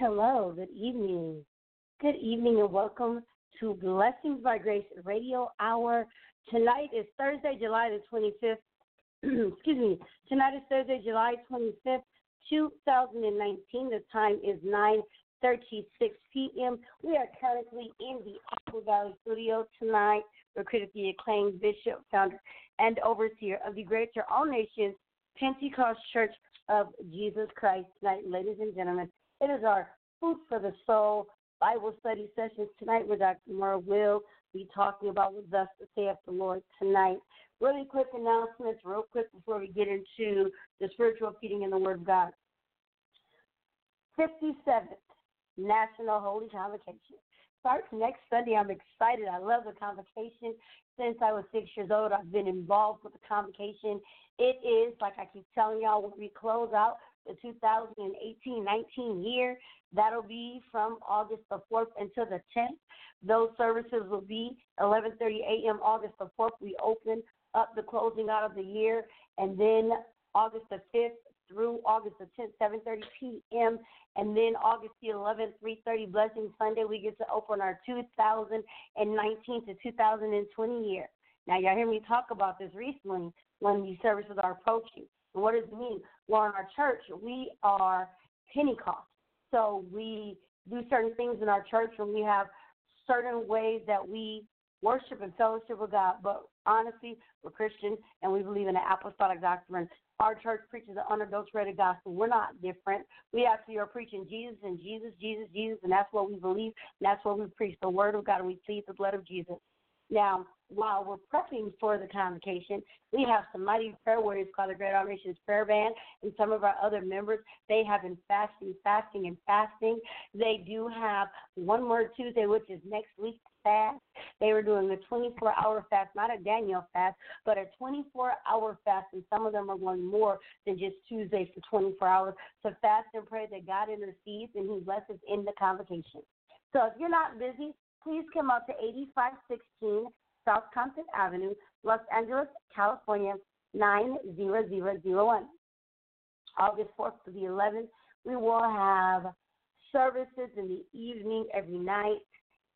Hello. Good evening. Good evening and welcome to Blessings by Grace Radio Hour. Tonight is Thursday, July the 25th. Excuse me. Tonight is Thursday, July 25th, 2019. The time is 9:36 p.m. We are currently in the Apple Valley studio tonight. We're critically acclaimed bishop, founder, and overseer of the Greater All Nations Pentecost Church of Jesus Christ. Tonight, ladies and gentlemen, it is our Food for the Soul Bible study sessions tonight where Dr. Moore will be talking about what thus to say of the Lord tonight. Really quick announcements, real quick before we get into the spiritual feeding in the Word of God. 57th National Holy Convocation starts next Sunday. I'm excited. I love the convocation. Since I was six years old, I've been involved with the convocation. It is, like I keep telling y'all, when we close out the 2018-19 year. That'll be from August the 4th until the 10th. Those services will be 11:30 a.m. August the 4th. We open up the closing out of the year, and then August the 5th through August the 10th, 7:30 p.m. And then August the 11th, 3:30 Blessing Sunday, we get to open our 2019 to 2020 year. Now, y'all hear me talk about this recently when these services are approaching. What does it mean? Well, in our church, we are Pentecost. So we do certain things in our church and we have certain ways that we worship and fellowship with God. But honestly, we're Christian and we believe in the apostolic doctrine. Our church preaches the unadulterated gospel. We're not different. We actually are preaching Jesus and Jesus, Jesus, Jesus, and that's what we believe. And that's what we preach the word of God and we plead the blood of Jesus. Now, while we're prepping for the convocation, we have some mighty prayer warriors called the Great All Nations Prayer Band, and some of our other members. They have been fasting, fasting, and fasting. They do have one more Tuesday, which is next week fast. They were doing a 24 hour fast, not a Daniel fast, but a 24 hour fast, and some of them are going more than just Tuesday for 24 hours to fast and pray that God intercedes and He blesses in the convocation. So if you're not busy, please come out to 8516 South Compton Avenue, Los Angeles, California, 90001. August 4th to the 11th, we will have services in the evening every night,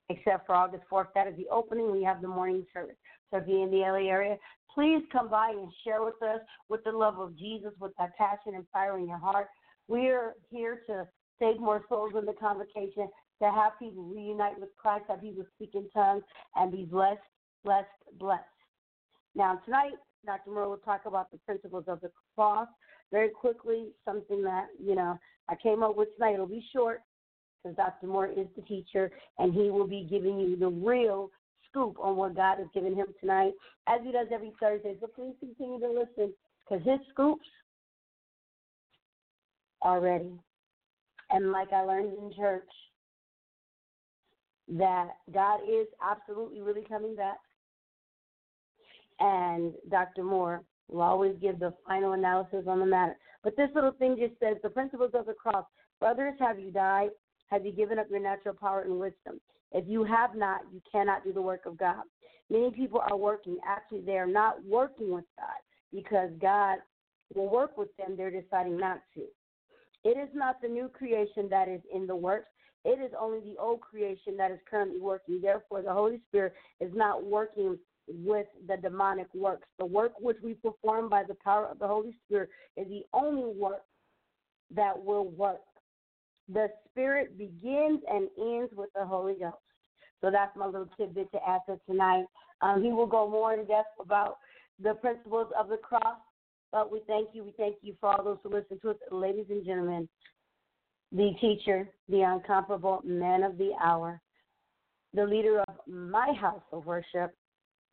except for August 4th. That is the opening. We have the morning service. So if you're in the LA area, please come by and share with us with the love of Jesus, with that passion and fire in your heart. We're here to save more souls in the convocation to have people reunite with Christ, have people speak in tongues, and be blessed, blessed, blessed. Now, tonight, Dr. Moore will talk about the principles of the cross very quickly, something that, you know, I came up with tonight. It'll be short because Dr. Moore is the teacher, and he will be giving you the real scoop on what God has given him tonight, as he does every Thursday. So please continue to listen because his scoops are ready. And like I learned in church, that God is absolutely really coming back. And Dr. Moore will always give the final analysis on the matter. But this little thing just says the principles of the cross. Brothers, have you died? Have you given up your natural power and wisdom? If you have not, you cannot do the work of God. Many people are working. Actually, they are not working with God because God will work with them. They're deciding not to. It is not the new creation that is in the works, it is only the old creation that is currently working. Therefore, the Holy Spirit is not working with the demonic works. The work which we perform by the power of the Holy Spirit is the only work that will work. The Spirit begins and ends with the Holy Ghost. So that's my little tidbit to add to tonight. Um, he will go more in depth about the principles of the cross. But we thank you. We thank you for all those who listen to us. Ladies and gentlemen, the teacher, the incomparable man of the hour, the leader of my house of worship,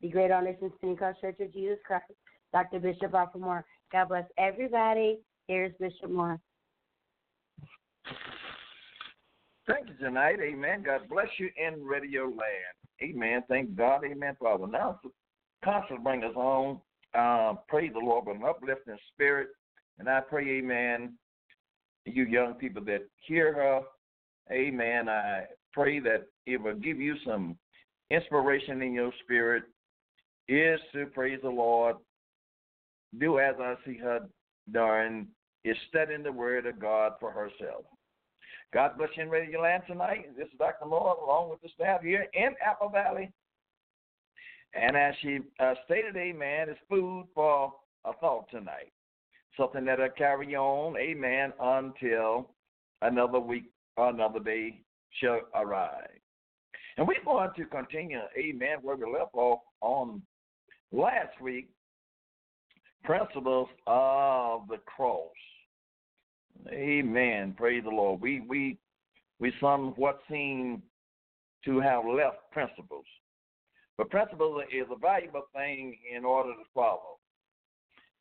the Great Nations Pentecost Church of Jesus Christ, Dr. Bishop Alpha Moore. God bless everybody. Here's Bishop Moore. Thank you tonight. Amen. God bless you in radio land. Amen. Thank God. Amen, Father. Now, constantly bring us on. Uh, praise the Lord with an uplifting spirit. And I pray, amen, you young people that hear her. Amen. I pray that it will give you some inspiration in your spirit is to praise the Lord. Do as I see her doing, is studying the word of God for herself. God bless you and in Radio Land tonight. This is Dr. Lord along with the staff here in Apple Valley. And as she uh, stated, amen, it's food for a thought tonight. Something that'll carry on, amen, until another week or another day shall arrive. And we're going to continue, amen, where we left off on last week principles of the cross. Amen. Praise the Lord. We we we somewhat seem to have left principles. But principles is a valuable thing in order to follow.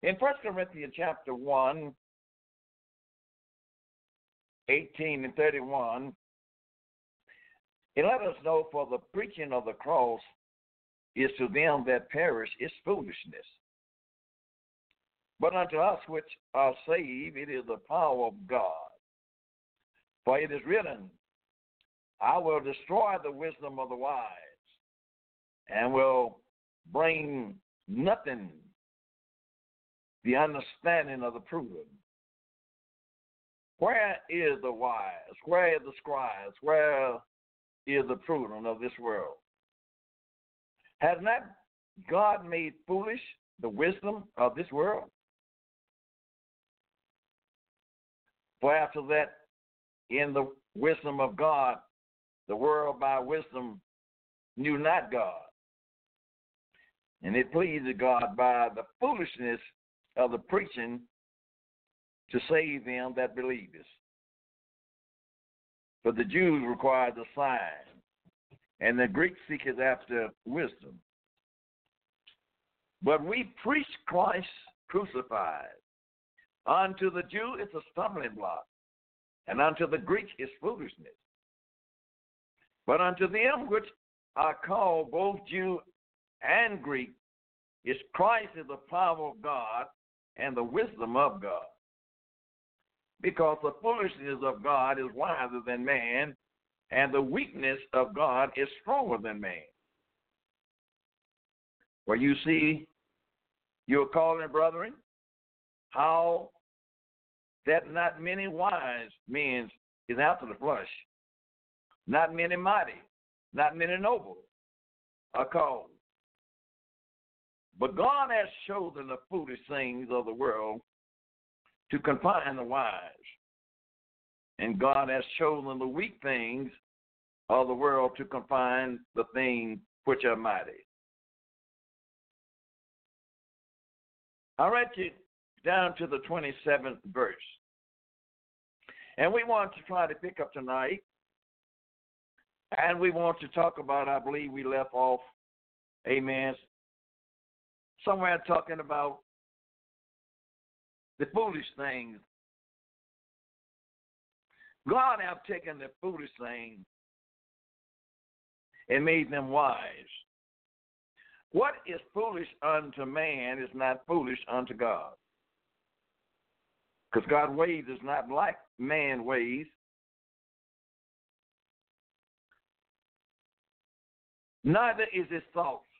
In 1 Corinthians chapter 1, 18 and 31, it let us know for the preaching of the cross is to them that perish is foolishness. But unto us which are saved, it is the power of God. For it is written, I will destroy the wisdom of the wise, and will bring nothing the understanding of the prudent. Where is the wise? Where is the scribes? Where is the prudent of this world? Has not God made foolish the wisdom of this world? For after that, in the wisdom of God, the world by wisdom knew not God. And it pleased God by the foolishness of the preaching to save them that believeth. For the Jews require the sign, and the Greek seeketh after wisdom. But we preach Christ crucified, Unto the Jew, it's a stumbling block, and unto the Greek, it's foolishness. But unto them which are called both Jew and Greek, is Christ is the power of God and the wisdom of God. Because the foolishness of God is wiser than man, and the weakness of God is stronger than man. Where you see your calling, brethren, how that not many wise men is after the flesh, not many mighty, not many noble are called. But God has chosen the foolish things of the world to confine the wise. And God has chosen the weak things of the world to confine the things which are mighty. I read you down to the 27th verse. And we want to try to pick up tonight. And we want to talk about, I believe we left off, amen, somewhere talking about the foolish things. God have taken the foolish things and made them wise. What is foolish unto man is not foolish unto God. Because God's ways is not like man ways. Neither is his thoughts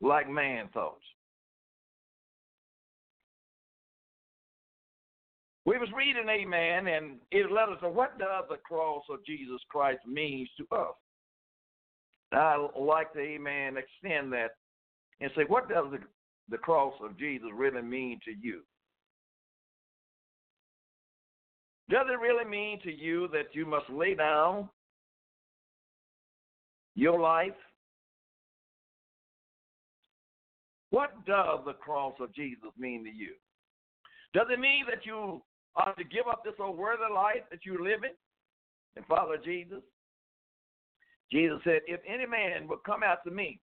like man thoughts. We was reading, amen, and it let us know what does the cross of Jesus Christ means to us. I like to, amen, extend that and say, what does the, the cross of Jesus really mean to you? Does it really mean to you that you must lay down your life? What does the cross of Jesus mean to you? Does it mean that you are to give up this unworthy life that you live in and follow Jesus? Jesus said, If any man will come after me,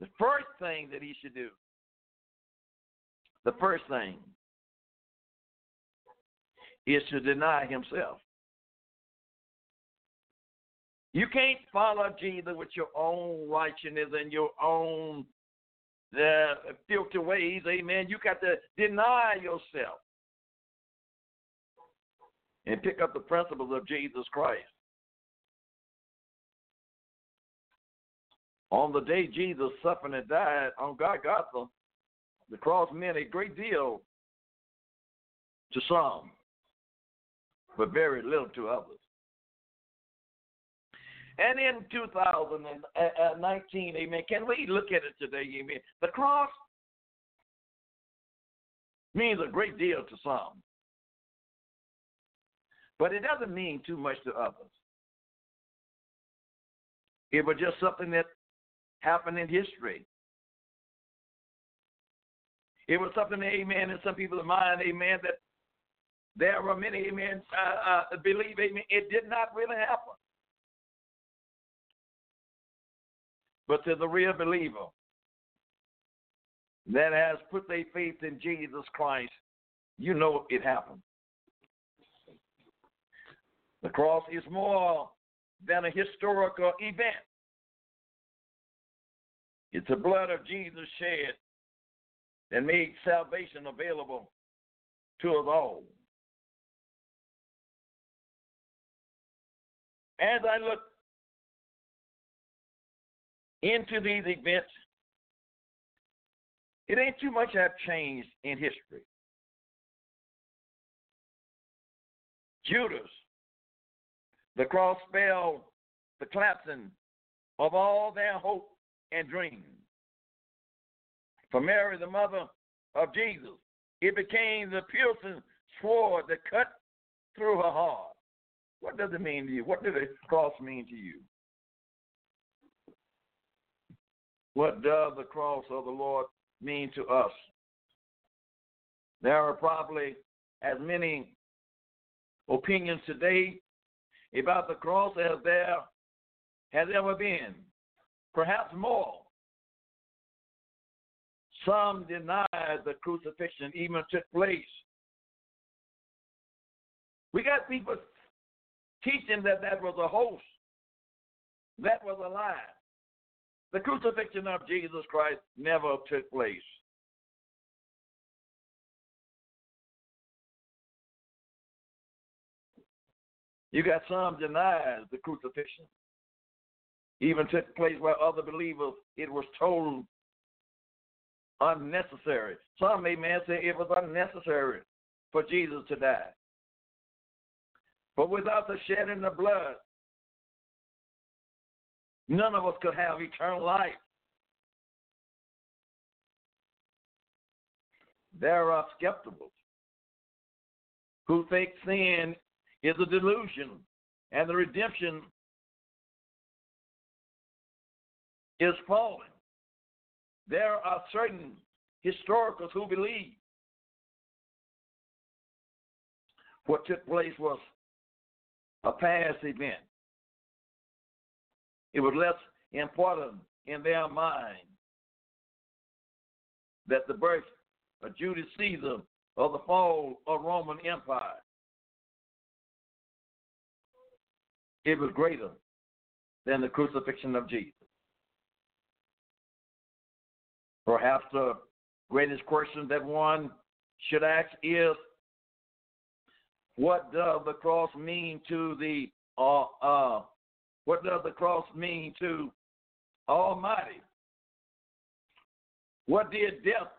the first thing that he should do, the first thing is to deny himself. You can't follow Jesus with your own righteousness and your own uh, filthy ways. Amen. You got to deny yourself and pick up the principles of Jesus Christ. On the day Jesus suffered and died on Golgotha, the cross meant a great deal to some. but very little to others. And in 2019, amen, can we look at it today, amen? The cross means a great deal to some, but it doesn't mean too much to others. It was just something that happened in history. It was something, amen, in some people's mind, amen, that there were many, amen, uh, uh, believe, amen, it did not really happen. But to the real believer that has put their faith in Jesus Christ, you know it happened. The cross is more than a historical event. It's the blood of Jesus shed that made salvation available to us all. As I look into these events, it ain't too much have changed in history. Judas, the cross spelled the collapsing of all their hope and dreams. For Mary, the mother of Jesus, it became the piercing sword that cut through her heart. What does it mean to you? What does the cross mean to you? What does the cross of the Lord mean to us? There are probably as many opinions today about the cross as there has ever been, perhaps more. Some deny the crucifixion even took place. We got people teaching that that was a hoax, that was a lie. The crucifixion of Jesus Christ never took place. You got some denies the crucifixion. Even took place where other believers it was told unnecessary. Some may say it was unnecessary for Jesus to die. But without the shedding of blood, none of us could have eternal life. There are skeptics who think sin is a delusion and the redemption is fallen. There are certain historicals who believe what took place was a past event. It was less important in their mind that the birth of Julius Caesar or the fall of Roman Empire. It was greater than the crucifixion of Jesus. Perhaps the greatest question that one should ask is what does the cross mean to the uh, uh, what does the cross mean to Almighty? What did death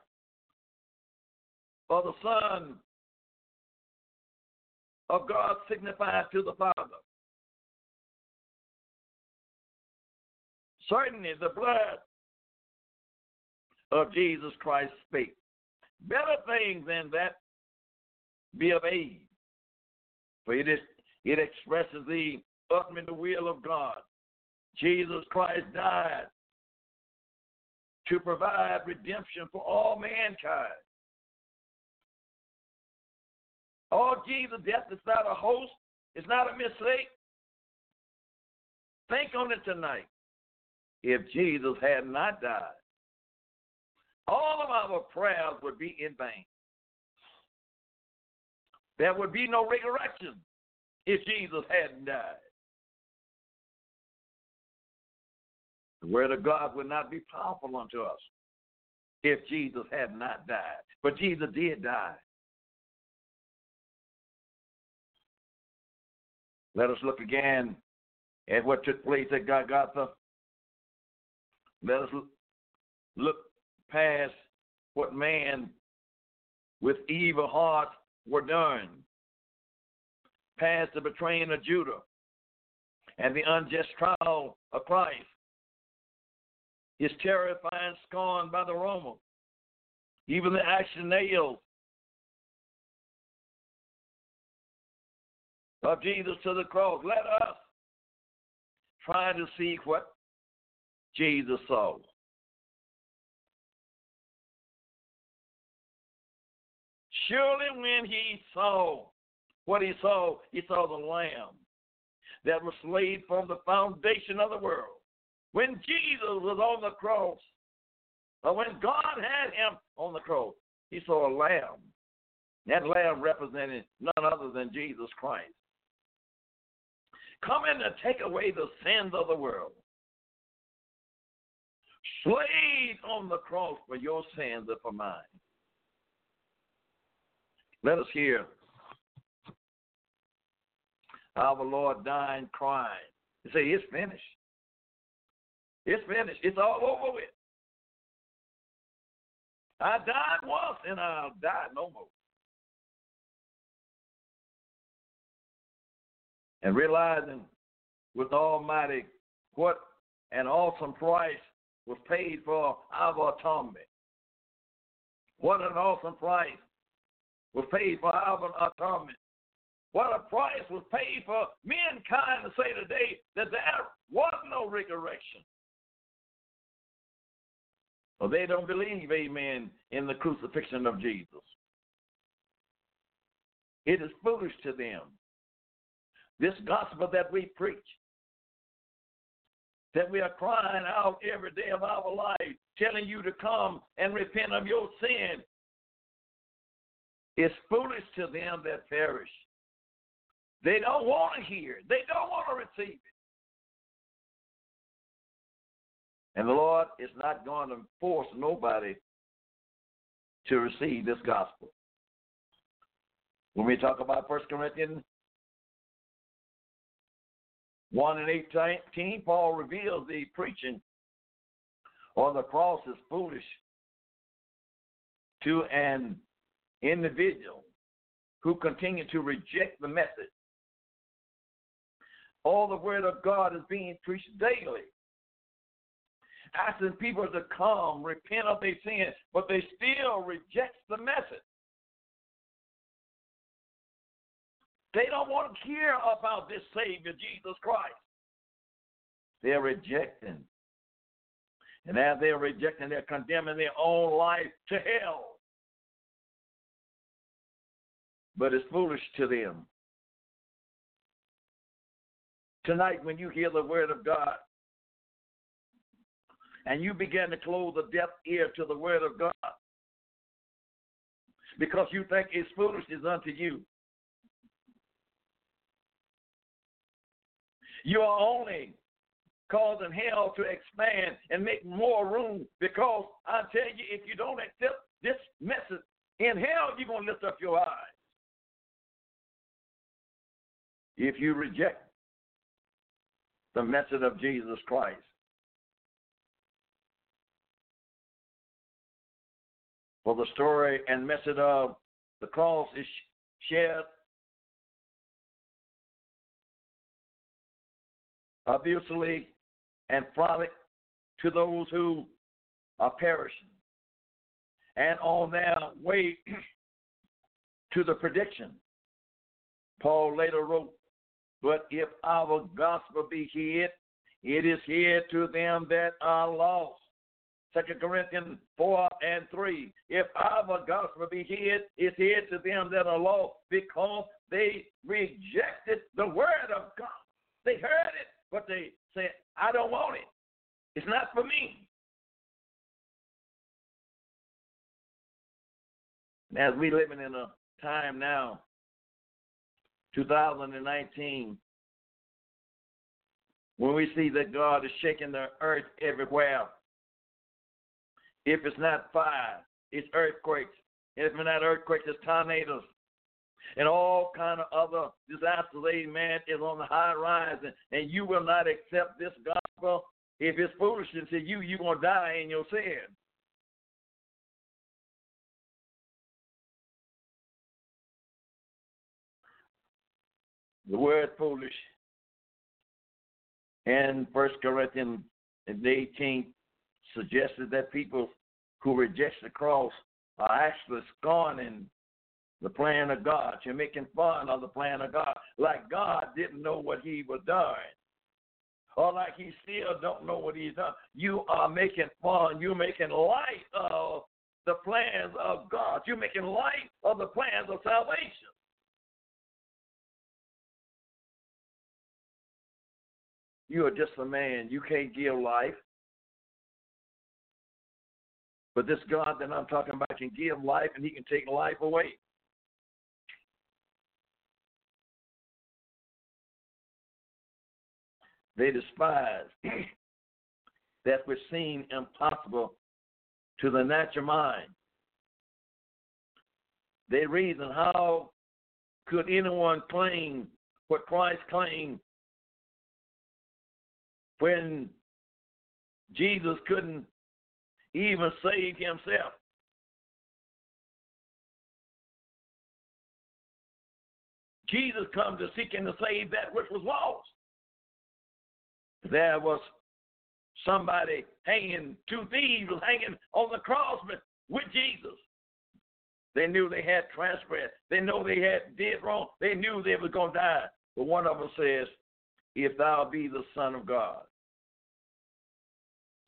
of the Son of God signify to the Father? Certainly, the blood of Jesus Christ spake. Better things than that be of aid. For it is it expresses the ultimate will of God. Jesus Christ died to provide redemption for all mankind. All Jesus' death is not a hoax, it's not a mistake. Think on it tonight. If Jesus had not died, all of our prayers would be in vain. There would be no resurrection if Jesus hadn't died. The word of God would not be powerful unto us if Jesus had not died. But Jesus did die. Let us look again at what took place at Golgotha. Let us look past what man with evil heart were done. past the betraying of Judah and the unjust trial of Christ, his terrifying scorn by the Romans, even the action nails of Jesus to the cross. Let us try to see what Jesus saw. Surely, when he saw what he saw, he saw the Lamb that was slain from the foundation of the world. When Jesus was on the cross, or when God had him on the cross, he saw a lamb. That lamb represented none other than Jesus Christ. Coming to take away the sins of the world. Slain on the cross for your sins and for mine. Let us hear our Lord dying crying. He said, It's finished. It's finished. It's all over with. I died once and I'll die no more. And realizing with Almighty what an awesome price was paid for our atonement. What an awesome price was paid for our atonement. What a price was paid for mankind to say today that there was no resurrection. Well, they don't believe, amen, in the crucifixion of Jesus. It is foolish to them. This gospel that we preach, that we are crying out every day of our life, telling you to come and repent of your sin, is foolish to them that perish. They don't want to hear. They don't want to receive it. And the Lord is not going to force nobody to receive this gospel. When we talk about 1 Corinthians 1 and 18, Paul reveals the preaching on the cross is foolish to an individual who continue to reject the message all the word of God is being preached daily. Asking people to come, repent of their sins, but they still reject the message. They don't want to hear about this Savior, Jesus Christ. They're rejecting. And as they're rejecting, they're condemning their own life to hell. But it's foolish to them tonight when you hear the word of God and you begin to close a deaf ear to the word of God because you think it's foolishness unto you. You are only causing hell to expand and make more room because I tell you, if you don't accept this message in hell, you're going to lift up your eyes. If you reject the message of Jesus Christ. For the story and message of the cross is shared abusively and frolic to those who are perishing and on their way to the prediction. Paul later wrote but if our gospel be hid, it is hid to them that are lost. Second Corinthians 4 and 3. If our gospel be hid, it's hid to them that are lost because they rejected the word of God. They heard it, but they said, I don't want it. It's not for me. as we living in a time now 2019, when we see that God is shaking the earth everywhere. If it's not fire, it's earthquakes. If it's not earthquakes, it's tornadoes. And all kind of other disasters, amen, is on the high rise. And, and you will not accept this gospel. If it's foolishness to you, you're going to die in your sin. the word foolish in First Corinthians in the 18th suggested that people who reject the cross are actually scorning the plan of God. You're making fun of the plan of God, like God didn't know what He was doing, or like He still don't know what He's done. You are making fun. You're making light of the plans of God. You're making light of the plans of salvation. You are just a man. You can't give life. But this God that I'm talking about can give life and he can take life away. They despise that which seemed impossible to the natural mind. They reason how could anyone claim what Christ claimed when Jesus couldn't even save himself? Jesus come to seek and to save that which was lost. There was somebody hanging, two thieves was hanging on the cross with Jesus. They knew they had transgressed. They know they had did wrong. They knew they were going to die. But one of them says, if thou be the Son of God,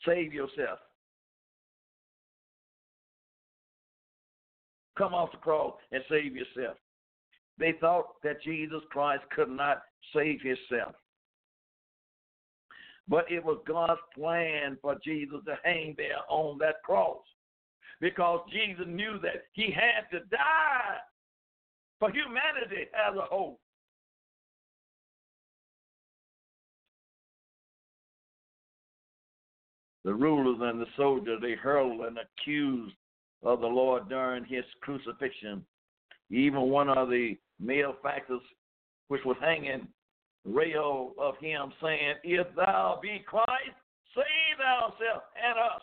save yourself. Come off the cross and save yourself. They thought that Jesus Christ could not save himself. But it was God's plan for Jesus to hang there on that cross because Jesus knew that he had to die for humanity as a whole. The rulers and the soldiers, they hurled and accused of the Lord during his crucifixion. Even one of the malefactors, which was hanging rail of him, saying, If thou be Christ, save thyself and us.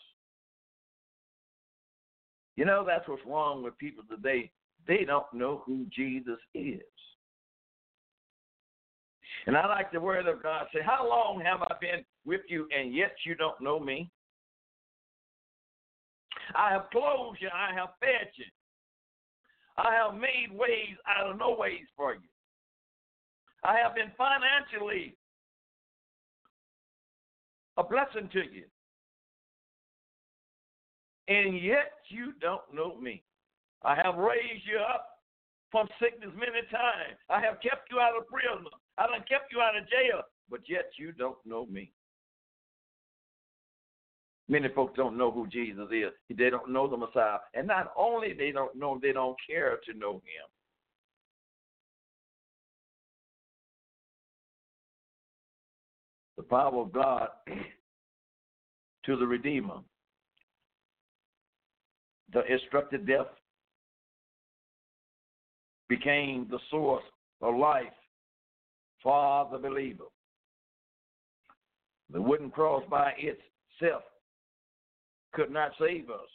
You know, that's what's wrong with people today. They don't know who Jesus is. And I like the word of God say, How long have I been with you and yet you don't know me? I have clothed you, I have fed you. I have made ways out of no ways for you. I have been financially a blessing to you. And yet you don't know me. I have raised you up from sickness many times. I have kept you out of prison. I have kept you out of jail, but yet you don't know me. Many folks don't know who Jesus is. They don't know the Messiah. And not only they don't know, they don't care to know him. the power of God to the Redeemer. The instructed death became the source of life for the believer. The wooden cross by itself could not save us.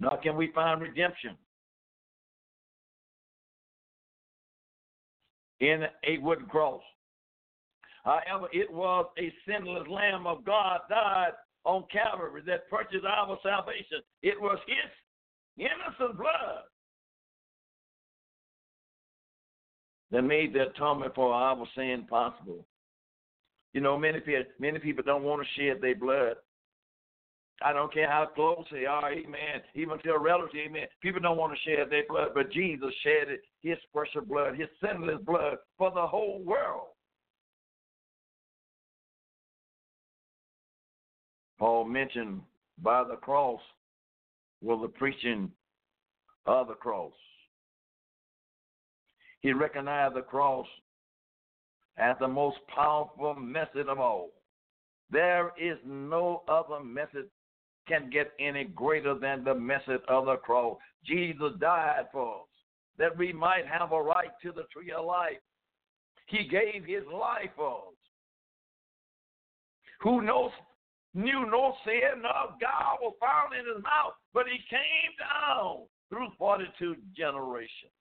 Nor can we find redemption in a wooden cross. However, it was a sinless Lamb of God died on Calvary that purchased our salvation. It was His innocent blood that made the atonement for our sin possible. You know, many people, many people don't want to shed their blood. I don't care how close they are, amen. Even to a relative, amen. People don't want to shed their blood, but Jesus shed it, his precious blood, his sinless blood for the whole world. Paul mentioned by the cross was the preaching of the cross. He recognized the cross as the most powerful method of all. There is no other method can get any greater than the message of the cross. Jesus died for us that we might have a right to the tree of life. He gave his life for us. Who knows knew no sin, nor God was found in his mouth, but he came down through 42 generations.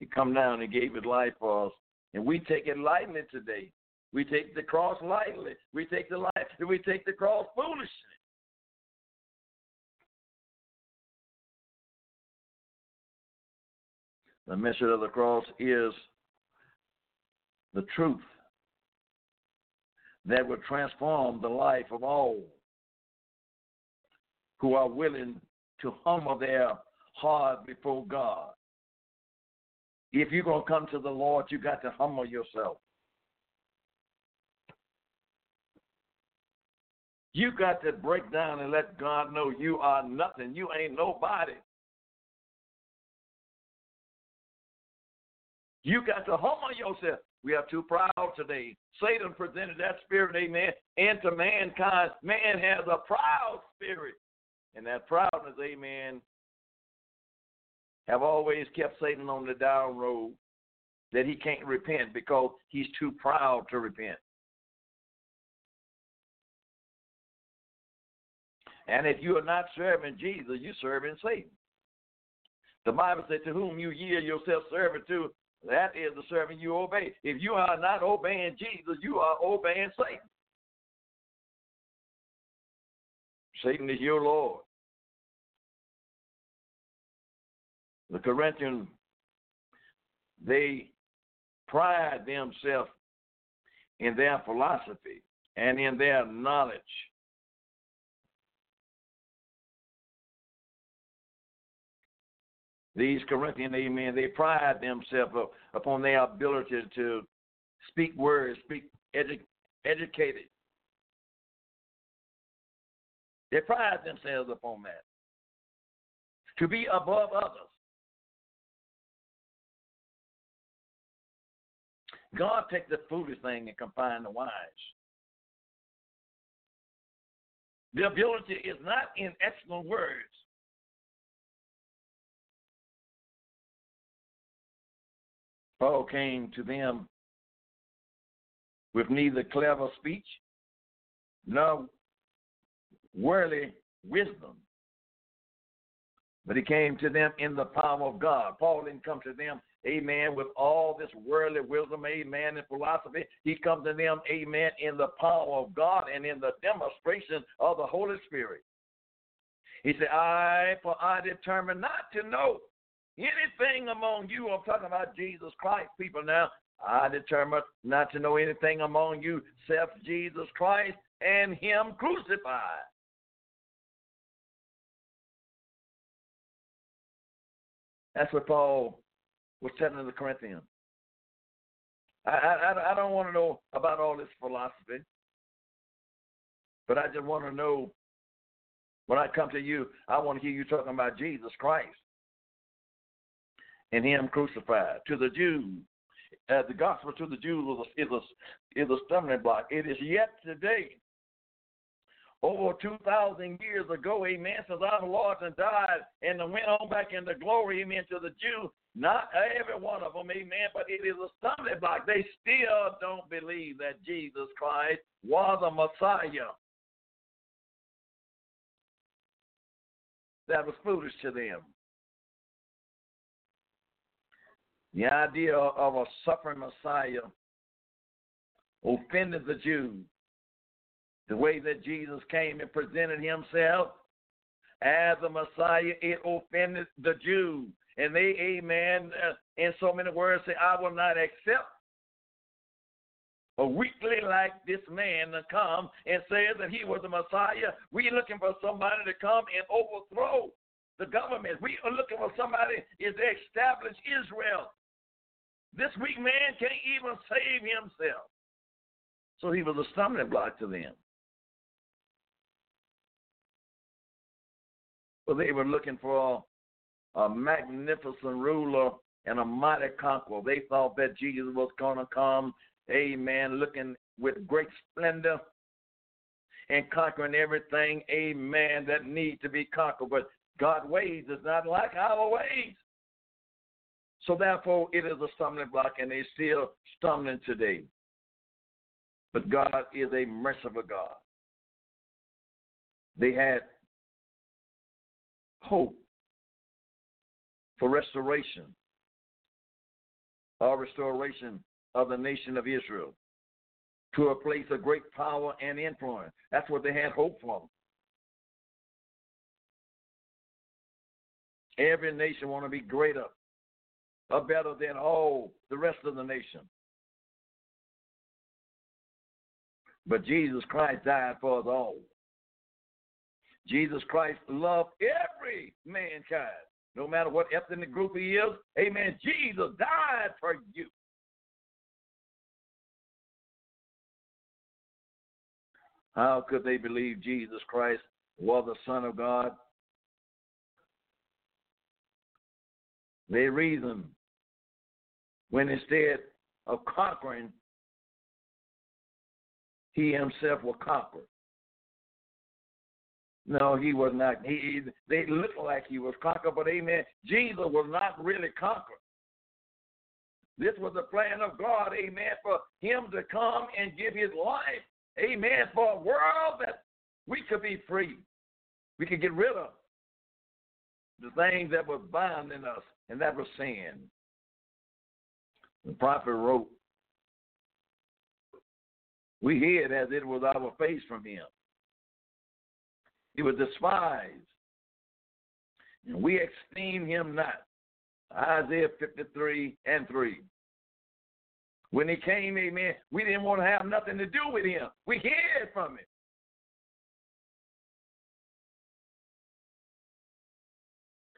He come down and gave his life for us. And we take it lightly today. We take the cross lightly. We take the life. We take the cross foolishly. The mission of the cross is the truth that will transform the life of all who are willing to humble their heart before God. If you're going to come to the Lord, you got to humble yourself. You got to break down and let God know you are nothing. You ain't nobody. You got to humble yourself. We are too proud today. Satan presented that spirit, amen, into mankind. Man has a proud spirit. And that proudness, amen, have always kept Satan on the down road that he can't repent because he's too proud to repent. And if you are not serving Jesus, you're serving Satan. The Bible said, To whom you yield yourself servant to, that is the servant you obey. If you are not obeying Jesus, you are obeying Satan. Satan is your Lord. The Corinthians, they pride themselves in their philosophy and in their knowledge. These Corinthian amen, they pride themselves upon their ability to speak words, speak edu- educated. They pride themselves upon that. To be above others. God takes the foolish thing and confine the wise. The ability is not in excellent words. Paul came to them with neither clever speech nor worldly wisdom, but he came to them in the power of God. Paul didn't come to them, amen, with all this worldly wisdom, amen, and philosophy. He comes to them, amen, in the power of God and in the demonstration of the Holy Spirit. He said, I, for I determined not to know anything among you, I'm talking about Jesus Christ, people now. I determined not to know anything among you except Jesus Christ and Him crucified. That's what Paul was telling the Corinthians. I, I, I don't want to know about all this philosophy, but I just want to know when I come to you, I want to hear you talking about Jesus Christ and him crucified. To the Jews, uh, the gospel to the Jews is a, is a stumbling block. It is yet today, over 2,000 years ago, amen, since our Lord and died and went on back into glory, amen, to the Jews. Not every one of them, amen, but it is a stumbling block. They still don't believe that Jesus Christ was a Messiah. That was foolish to them. The idea of a suffering Messiah offended the Jews. The way that Jesus came and presented himself as a Messiah, it offended the Jews. And they, amen, uh, in so many words, say, I will not accept a weakly like this man to come and say that he was the Messiah. We're looking for somebody to come and overthrow the government. We are looking for somebody to establish Israel. This weak man can't even save himself. So he was a stumbling block to them. But they were looking for a, magnificent ruler and a mighty conqueror. They thought that Jesus was going to come, amen, looking with great splendor and conquering everything, amen, that needs to be conquered. But God's ways is not like our ways. So therefore, it is a stumbling block, and they're still stumbling today. But God is a merciful God. They had hope for restoration. or restoration of the nation of Israel to a place of great power and influence. That's what they had hope for. Every nation want to be greater or better than all the rest of the nation. But Jesus Christ died for us all. Jesus Christ loved every mankind, no matter what ethnic group he is. Amen. Jesus died for you. How could they believe Jesus Christ was the Son of God? They reasoned when instead of conquering, he himself will conquer. No, he was not. He, they looked like he was conquered, but amen. Jesus was not really conquered. This was the plan of God, amen, for him to come and give his life, amen, for a world that we could be free. We could get rid of the things that were binding us, and that was sin. The prophet wrote, We hid as it was our face from him. He was despised, and we esteem him not. Isaiah 53 and 3. When he came, amen, we didn't want to have nothing to do with him. We hid from him.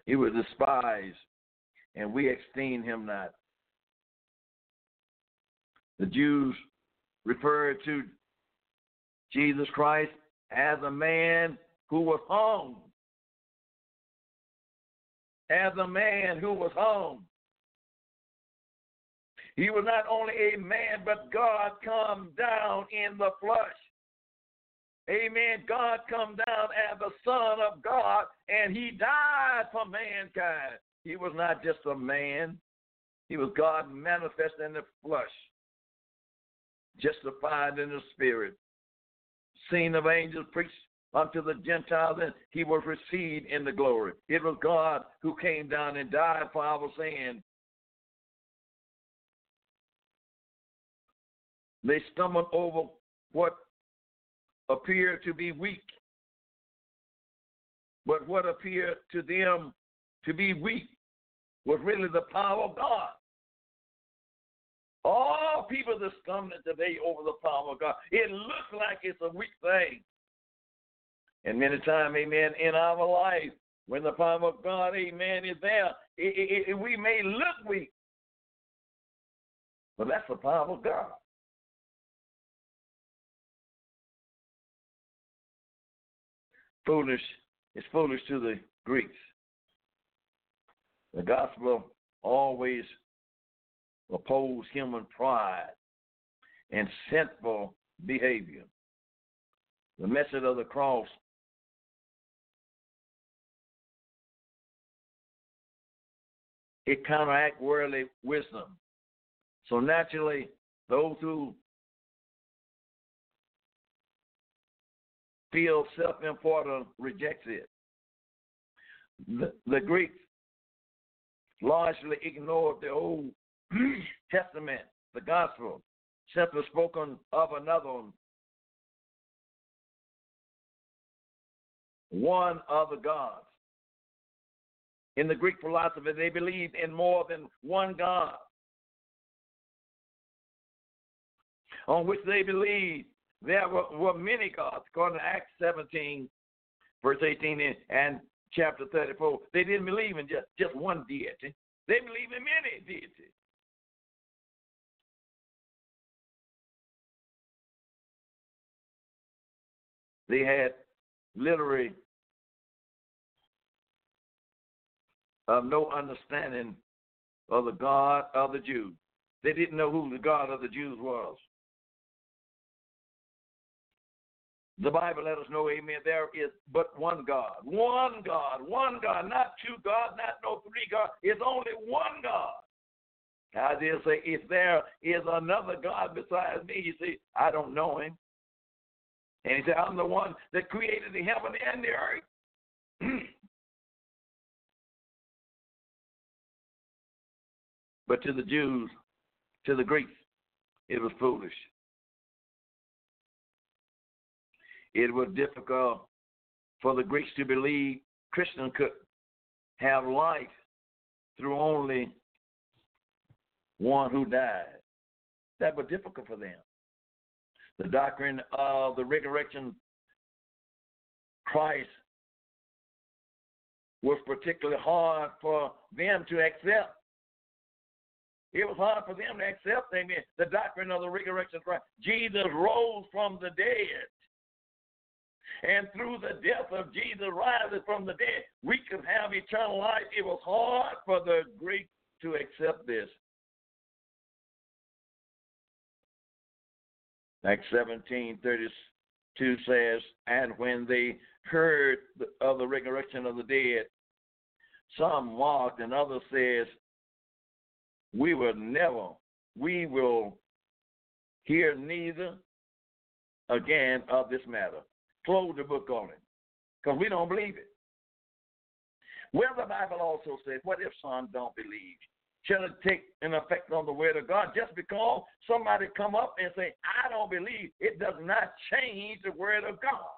He was despised, and we esteemed him not. The Jews referred to Jesus Christ as a man who was hung. As a man who was hung. He was not only a man, but God come down in the flesh. Amen. God come down as the Son of God, and he died for mankind. He was not just a man. He was God manifest in the flesh, justified in the spirit, seen of angels, preached unto the Gentiles, and he was received in the glory. It was God who came down and died for our sin. They stumbled over what appeared to be weak, but what appeared to them to be weak was really the power of God. All people that stumbling today over the power of God, it looks like it's a weak thing. And many times, amen, in our life, when the power of God, amen, is there, it, it, it, we may look weak. But that's the power of God. Foolish, it's foolish to the Greeks. The gospel always oppose human pride and sinful behavior. The message of the cross it counteract worldly wisdom. So naturally, those who feel self-important rejects it. The, the Greeks largely ignored the Old Testament, the gospel, simply spoken of another one one of the gods. In the Greek philosophy, they believed in more than one God, on which they believed there were, were many gods, according to Acts 17, verse 18, and chapter 34. They didn't believe in just, just one deity, they believed in many deities. They had literally of no understanding of the God of the Jews. They didn't know who the God of the Jews was. The Bible let us know, amen, there is but one God. One God, one God, not two gods, not no three gods. It's only one God. Isaiah say, if there is another God besides me, you see, I don't know him. And he said, I'm the one that created the heaven and the earth. but to the Jews, To the Greeks, it was foolish. It was difficult for the Greeks to believe Christians could have life through only one who died. That was difficult for them. The doctrine of the resurrection Christ was particularly hard for them to accept. It was hard for them to accept, amen, the doctrine of the resurrection Christ. Jesus rose from the dead. And through the death of Jesus rising from the dead, we could have eternal life. It was hard for the Greek to accept this. Acts 17:32 says, And when they heard of the resurrection of the dead, some mocked and others says, We will never, we will hear neither again of this matter. Close the book on it. Because we don't believe it. Well, the Bible also says, What if some don't believe? Shall it take an effect on the word of God. Just because somebody come up and say, I don't believe, it does not change the word of God.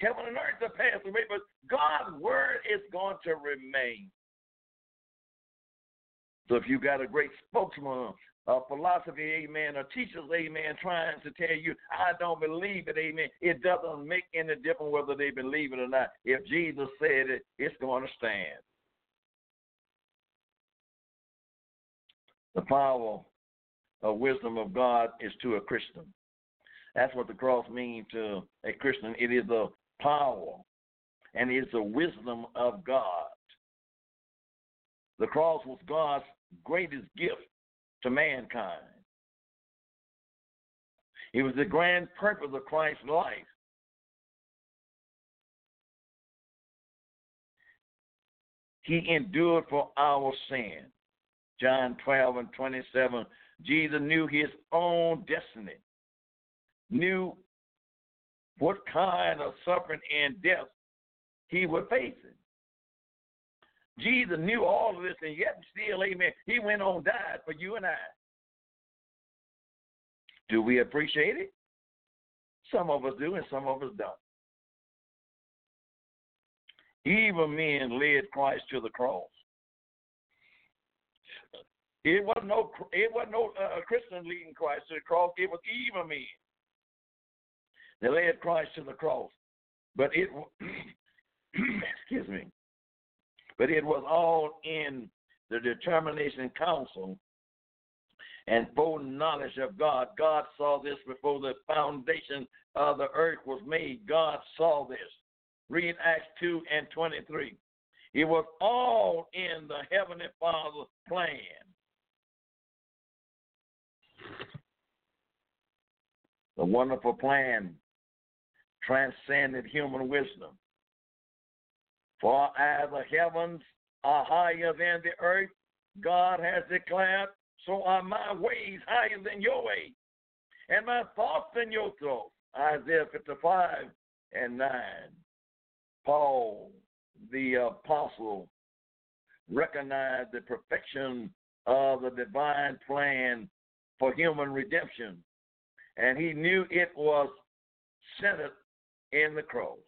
Heaven and earth will pass away, but God's word is going to remain. So if you got a great spokesman, a philosophy, amen, or teachers, amen, trying to tell you, I don't believe it, amen, it doesn't make any difference whether they believe it or not. If Jesus said it, it's going to stand. The power of wisdom of God is to a Christian. That's what the cross means to a Christian. It is the power and it is the wisdom of God. The cross was God's greatest gift to mankind. It was the grand purpose of Christ's life. He endured for our sin. John 12 and 27, Jesus knew his own destiny, knew what kind of suffering and death he would face. Jesus knew all of this, and yet still, amen, he went on died for you and I. Do we appreciate it? Some of us do, and some of us don't. Evil men led Christ to the cross. It wasn't no it wasn't no uh, Christian leading Christ to the cross. It was evil men. They led Christ to the cross, but it excuse me, but it was all in the determination and full knowledge of God. God saw this before the foundation of the earth was made. God saw this. Read Acts 2 and 23. It was all in the Heavenly Father's plan. The wonderful plan transcended human wisdom. For as the heavens are higher than the earth, God has declared, so are my ways higher than your ways, and my thoughts than your thoughts. Isaiah 55 and 9. Paul, the apostle, recognized the perfection of the divine plan for human redemption. And he knew it was centered in the cross.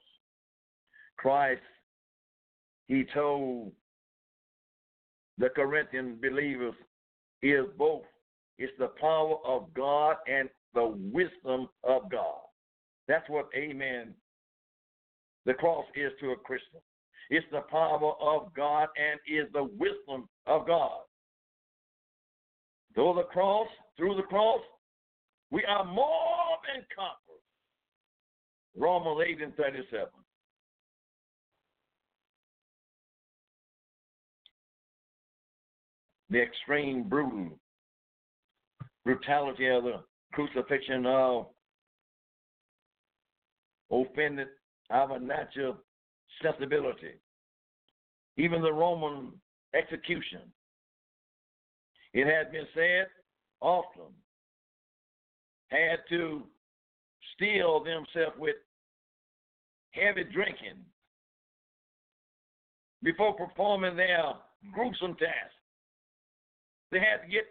Christ, he told the Corinthian believers, is both. It's the power of God and the wisdom of God. That's what, amen, the cross is to a Christian. It's the power of God and is the wisdom of God. Through the cross through the cross, we are more than conquerors. Romans 8 and 37. The extreme brutal brutality of the crucifixion of offended our natural sensibility. Even the Roman execution. It has been said often had to steel themselves with heavy drinking before performing their gruesome task. They had to get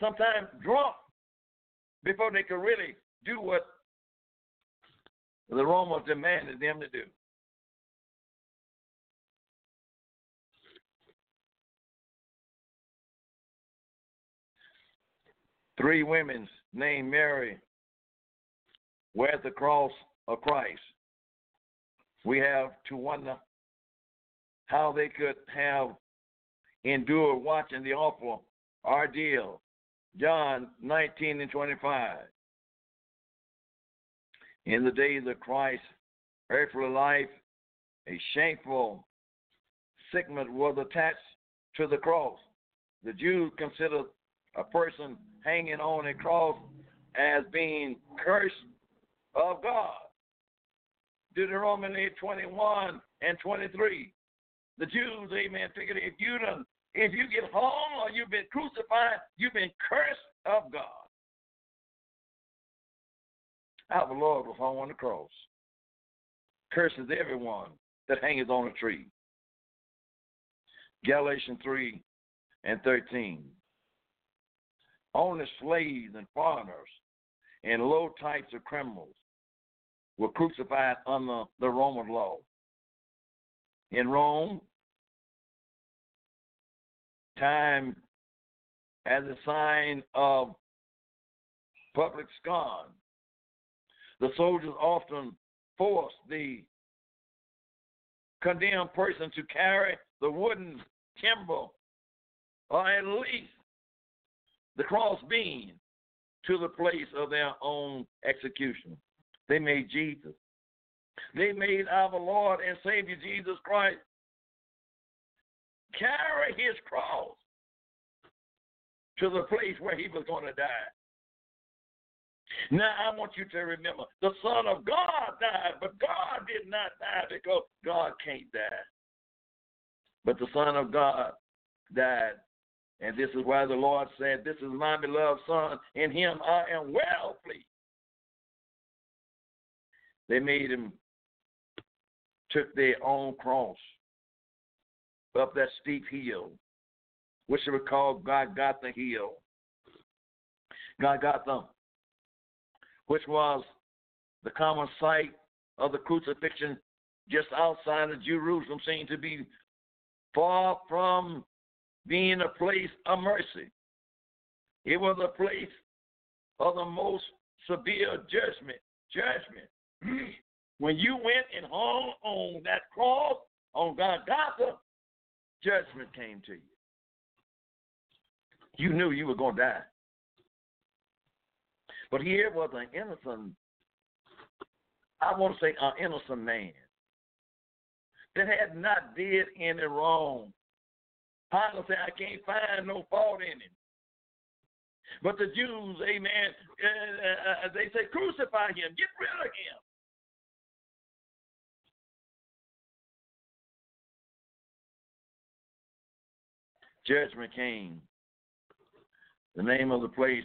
sometimes drunk before they could really do what the Romans demanded them to do. Three women named Mary at the cross of Christ. We have to wonder how they could have endured watching the awful ordeal. John 19 and 25. In the days of Christ's earthly life, a shameful signet was attached to the cross. The Jews considered a person hanging on a cross as being cursed of God. Deuteronomy 21 and 23. The Jews, amen, figured if you done, if you get hung or you've been crucified, you've been cursed of God. Our Lord was hung on the cross. Curses everyone that hangeth on a tree. Galatians 3 and 13. Only slaves and foreigners and low types of criminals were crucified under the Roman law. In Rome, time as a sign of public scorn. The soldiers often forced the condemned person to carry the wooden timber or at least the cross beam to the place of their own execution. They made Jesus. They made our Lord and Savior Jesus Christ carry his cross to the place where he was going to die. Now, I want you to remember the Son of God died, but God did not die because God can't die. But the Son of God died. And this is why the Lord said, This is my beloved Son, in him I am well pleased. They made him, took their own cross up that steep hill, which they would call Golgotha Hill. Golgotha, which was the common site of the crucifixion just outside of Jerusalem, seemed to be far from being a place of mercy. It was a place of the most severe judgment. Judgment. when you went and hung on that cross on Golgotha, judgment came to you. You knew you were going to die. But here was an innocent, I want to say an innocent man that had not did any wrong. Pilate said, I can't find no fault in him. But the Jews, amen, uh, uh, they say, crucify him, get rid of him. Judgment came. The name of the place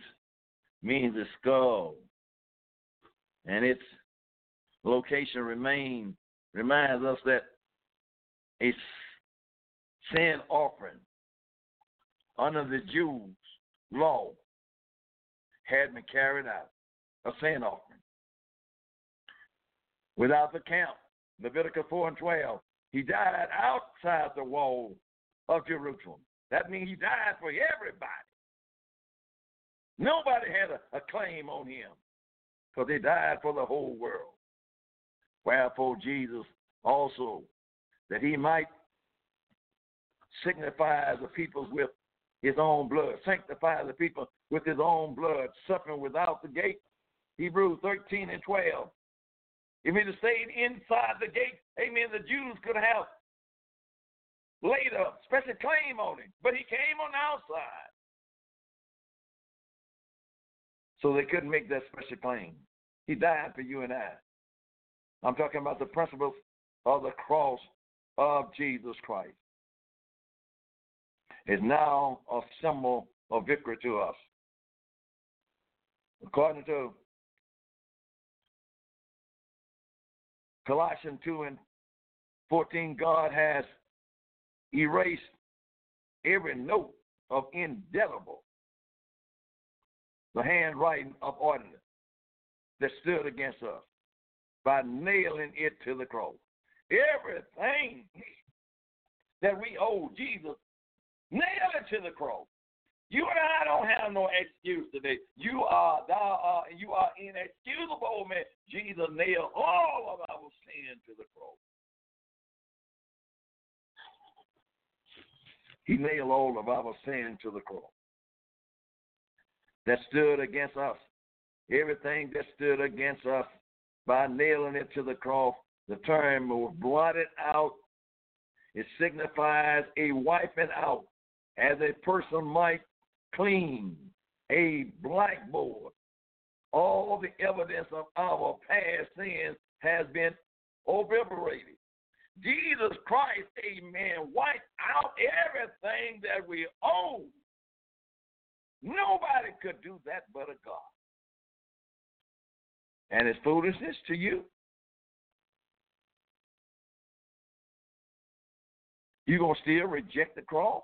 means a skull, and its location remain reminds us that a sin offering under the Jews' law had been carried out, a sin offering. Without the camp, Leviticus 4 and 12, he died outside the wall of Jerusalem. That means he died for everybody. Nobody had a, a claim on him because he died for the whole world. Wherefore, Jesus also, that he might signify the people with his own blood, sanctify the people with his own blood, suffering without the gate. Hebrews 13 and 12. If he'd have stayed inside the gate, amen, the Jews could have laid a special claim on him, but he came on the outside. So they couldn't make that special claim. He died for you and I. I'm talking about the principles of the cross of Jesus Christ. Is now a symbol of victory to us. According to Colossians 2 and 14, God has erased every note of indelible, the handwriting of ordinance that stood against us by nailing it to the cross. Everything that we owe Jesus, nail it to the cross. You and I don't have no excuse today. You are thou you are inexcusable, man. Jesus nailed all of our sin to the cross. He nailed all of our sin to the cross. That stood against us. Everything that stood against us by nailing it to the cross, the term was blotted out. It signifies a wiping out, as a person might clean a blackboard. All the evidence of our past sins has been obliterated. Jesus Christ, amen, wiped out everything that we owe. Nobody could do that but a God. And it's foolishness to you. You're gonna still reject the cross?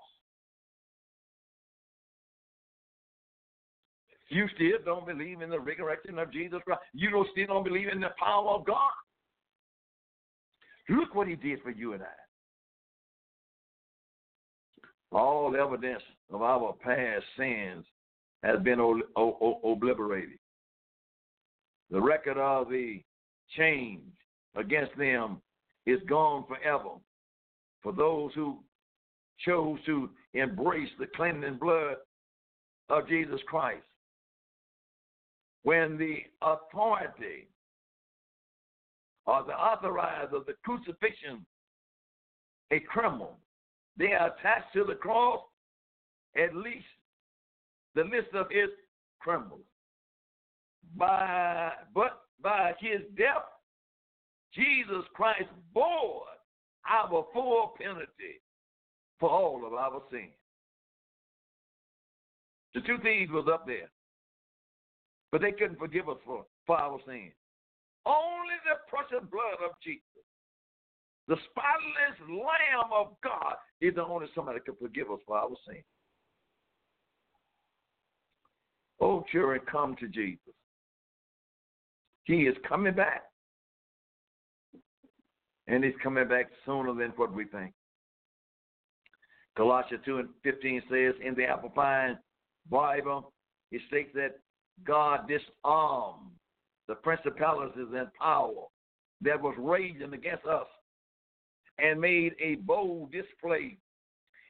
You still don't believe in the resurrection of Jesus Christ. You don't still don't believe in the power of God. Look what he did for you and I. All evidence of our past sins has been obliterated. The record of the change against them is gone forever. For those who chose to embrace the cleansing blood of Jesus Christ, when the authority or the authorizer of the crucifixion a criminal, they are attached to the cross at least the list of his criminals. By but by his death, Jesus Christ bore our full penalty for all of our sins. The two thieves was up there, but they couldn't forgive us for, for our sins. Only the precious blood of Jesus, the spotless Lamb of God, is the only somebody that can forgive us for our sins. Oh, children, come to Jesus. He is coming back. And he's coming back sooner than what we think. Colossians 2 and 15 says in the Amplified Bible, it states that God disarmed the principalities and power that was raging against us and made a bold display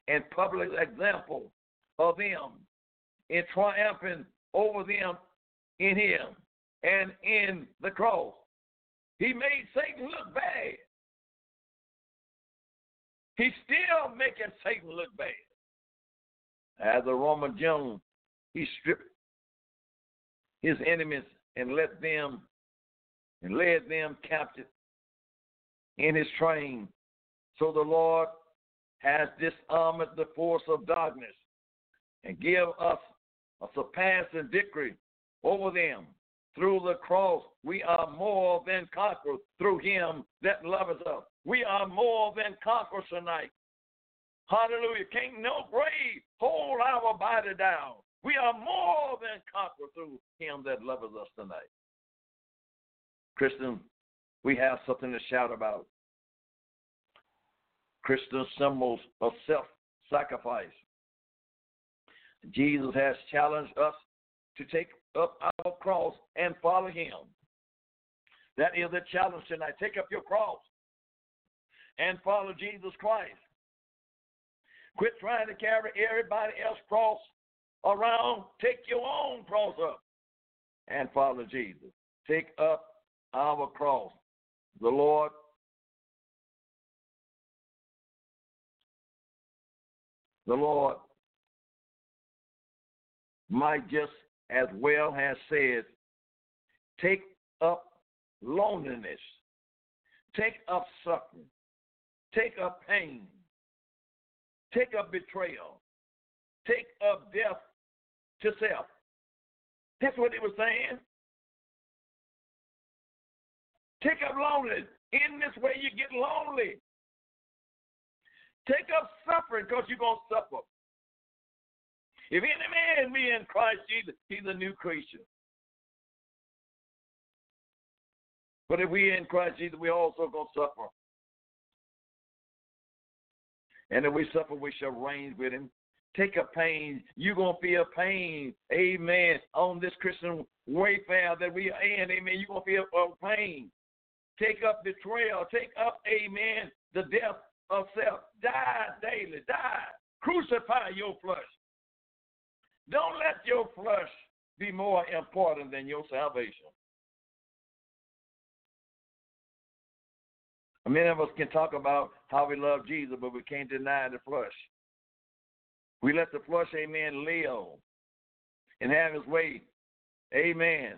and public example of them in triumphing over them in him and in the cross. He made Satan look bad. He's still making Satan look bad. As a Roman general, he stripped his enemies and let them and led them captive in his train. So the Lord has disarmed the force of darkness and give us a surpassing victory over them. Through the cross, we are more than conquerors through him that loves us. We are more than conquerors tonight. Hallelujah. Can't no grave hold our body down. We are more than conquerors through him that loves us tonight. Christian, we have something to shout about. Christian symbols of self sacrifice. Jesus has challenged us to take up our cross and follow him. That is the challenge tonight. Take up your cross and follow Jesus Christ. Quit trying to carry everybody else's cross around. Take your own cross up and follow Jesus. Take up our cross. The Lord the Lord might just as well have said, take up loneliness, take up suffering, take up pain, take up betrayal, take up death to self. That's what he was saying. Take up loneliness. In this way, you get lonely. Take up suffering because you're going to suffer. If any man be in Christ Jesus, he's a new creature. But if we in Christ Jesus, we also gonna suffer. And if we suffer, we shall reign with him. Take a pain. You're going to feel pain. Amen. On this Christian wayfare that we are in. Amen. You're going to feel uh, pain. Take up betrayal. Take up, amen, the death of self. Die daily. Die. Crucify your flesh. Don't let your flesh be more important than your salvation. Many of us can talk about how we love Jesus, but we can't deny the flesh. We let the flesh, amen, live and have his way. Amen.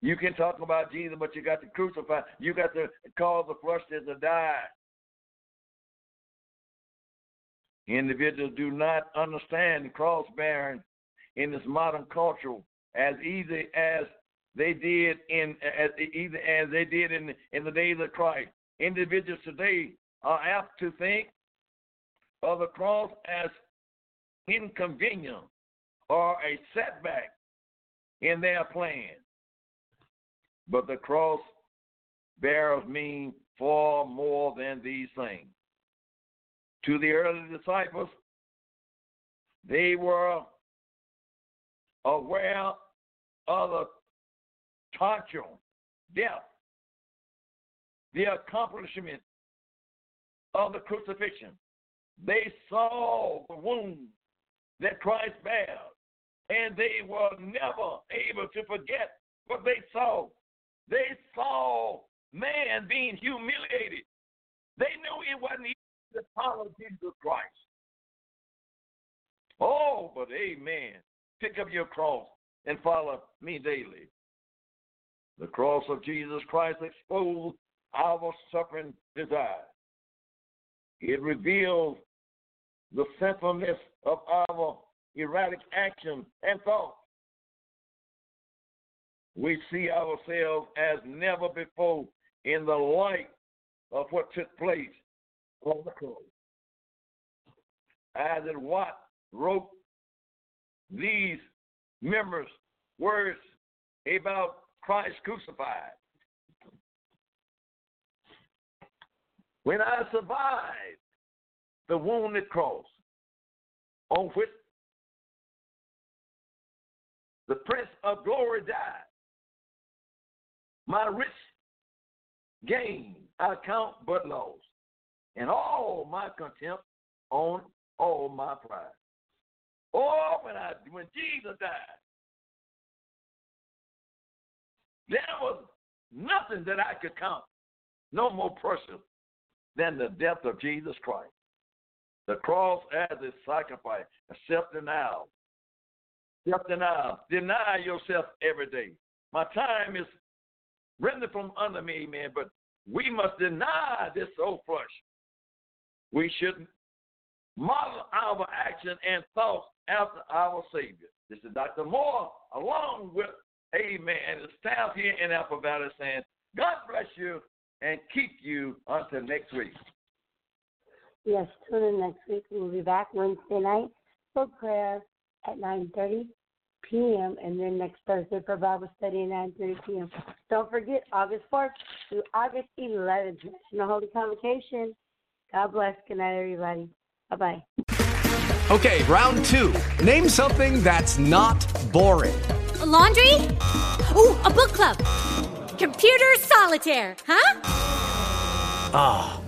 You can talk about Jesus, but you got to crucify. You got to cause the flesh to die. Individuals do not understand cross bearing in this modern culture as easy as they did in as either as they did in in the days of Christ. Individuals today are apt to think of the cross as inconvenient or a setback in their plan. But the cross bearers mean far more than these things. To the early disciples, they were aware of the torture, death, the accomplishment of the crucifixion. They saw the wound that Christ bare, and they were never able to forget what they saw. They saw man being humiliated. They knew it wasn't easy to follow Jesus Christ. Oh, but amen. Pick up your cross and follow me daily. The cross of Jesus Christ exposed our suffering desire. It reveals the sinfulness of our erratic action and thought. We see ourselves as never before in the light of what took place on the cross. Isaac Watt wrote these members words about Christ crucified. When I survived the wounded cross on which the Prince of Glory died, my rich gain I count but loss, and all my contempt on all my pride. Oh, when I when Jesus died, there was nothing that I could count no more precious than the death of Jesus Christ. The cross as a sacrifice, self denial. Self denial. Deny yourself every day. My time is rendered from under me, man, but we must deny this old flesh. We should model our action and thoughts after our Savior. This is Dr. Moore, along with Amen. And the staff here in Apple Valley saying, God bless you and keep you until next week. Yes, tune in next week. We'll be back Wednesday night for prayer at 9.30 p.m. and then next Thursday for Bible study at 9.30 p.m. Don't forget, August 4th through August 11th, National Holy Convocation. God bless. Good night, everybody. Bye-bye. Okay, round two. Name something that's not boring. A laundry? Ooh, a book club. Computer solitaire, huh? Ah, oh,